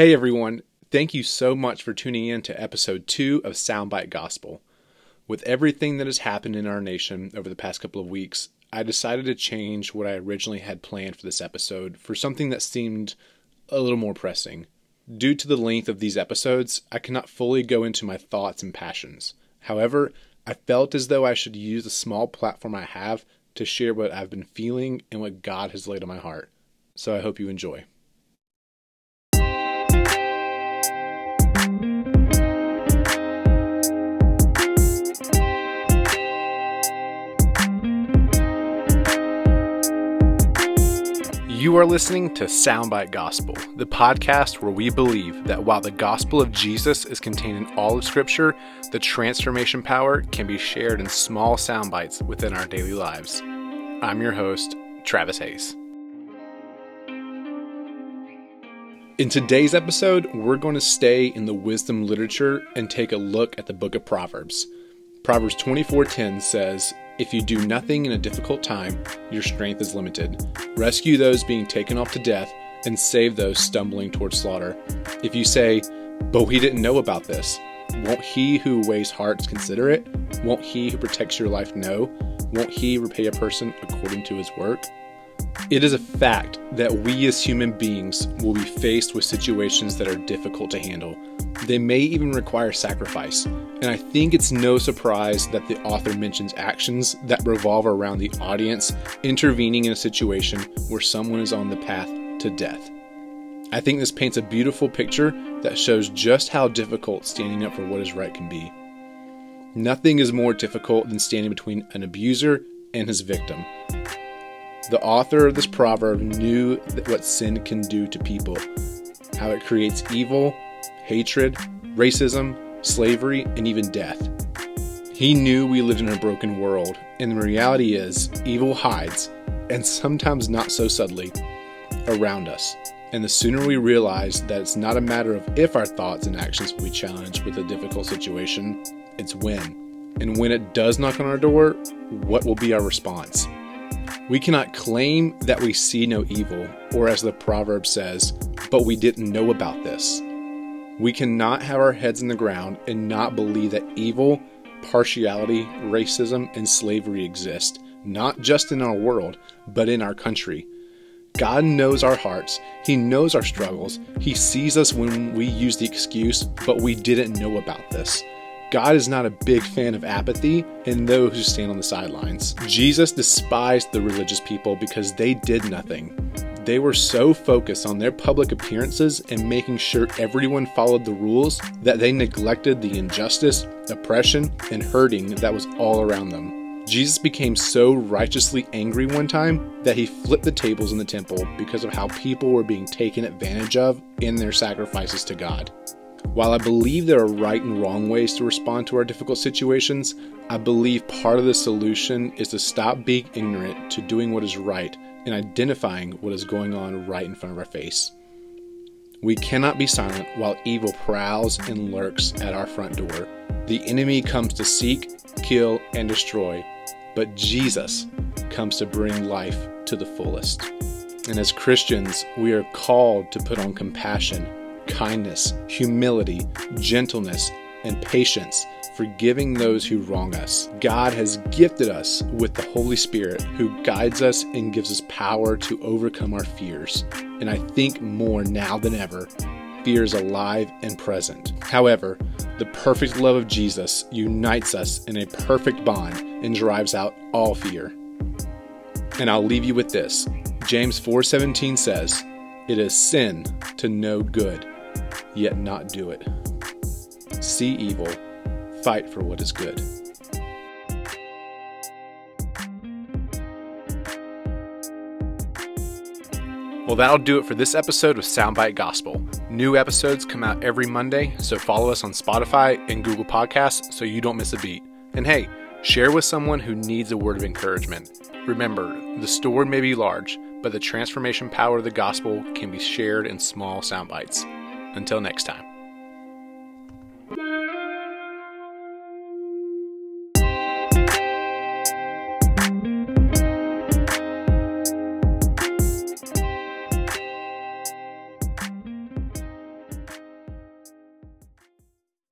Hey everyone, thank you so much for tuning in to episode 2 of Soundbite Gospel. With everything that has happened in our nation over the past couple of weeks, I decided to change what I originally had planned for this episode for something that seemed a little more pressing. Due to the length of these episodes, I cannot fully go into my thoughts and passions. However, I felt as though I should use the small platform I have to share what I've been feeling and what God has laid on my heart. So I hope you enjoy. You are listening to Soundbite Gospel, the podcast where we believe that while the gospel of Jesus is contained in all of Scripture, the transformation power can be shared in small sound bites within our daily lives. I'm your host, Travis Hayes. In today's episode, we're going to stay in the wisdom literature and take a look at the book of Proverbs. Proverbs 24:10 says, "If you do nothing in a difficult time, your strength is limited. Rescue those being taken off to death and save those stumbling towards slaughter." If you say, "But we didn't know about this," won't he who weighs hearts consider it? Won't he who protects your life know? Won't he repay a person according to his work? It is a fact that we as human beings will be faced with situations that are difficult to handle. They may even require sacrifice, and I think it's no surprise that the author mentions actions that revolve around the audience intervening in a situation where someone is on the path to death. I think this paints a beautiful picture that shows just how difficult standing up for what is right can be. Nothing is more difficult than standing between an abuser and his victim. The author of this proverb knew what sin can do to people, how it creates evil, hatred, racism, slavery, and even death. He knew we lived in a broken world, and the reality is, evil hides, and sometimes not so subtly, around us. And the sooner we realize that it's not a matter of if our thoughts and actions will be challenged with a difficult situation, it's when. And when it does knock on our door, what will be our response? We cannot claim that we see no evil, or as the proverb says, but we didn't know about this. We cannot have our heads in the ground and not believe that evil, partiality, racism, and slavery exist, not just in our world, but in our country. God knows our hearts. He knows our struggles. He sees us when we use the excuse, but we didn't know about this. God is not a big fan of apathy and those who stand on the sidelines. Jesus despised the religious people because they did nothing. They were so focused on their public appearances and making sure everyone followed the rules that they neglected the injustice, oppression, and hurting that was all around them. Jesus became so righteously angry one time that he flipped the tables in the temple because of how people were being taken advantage of in their sacrifices to God. While I believe there are right and wrong ways to respond to our difficult situations, I believe part of the solution is to stop being ignorant to doing what is right and identifying what is going on right in front of our face. We cannot be silent while evil prowls and lurks at our front door. The enemy comes to seek, kill, and destroy, but Jesus comes to bring life to the fullest. And as Christians, we are called to put on compassion kindness, humility, gentleness, and patience, forgiving those who wrong us. God has gifted us with the Holy Spirit who guides us and gives us power to overcome our fears. And I think more now than ever, fear is alive and present. However, the perfect love of Jesus unites us in a perfect bond and drives out all fear. And I'll leave you with this. James 4:17 says, "It is sin to know good yet not do it. See evil, fight for what is good. Well, that'll do it for this episode of Soundbite Gospel. New episodes come out every Monday, so follow us on Spotify and Google Podcasts so you don't miss a beat. And hey, share with someone who needs a word of encouragement. Remember, the store may be large, but the transformation power of the gospel can be shared in small sound bites. Until next time.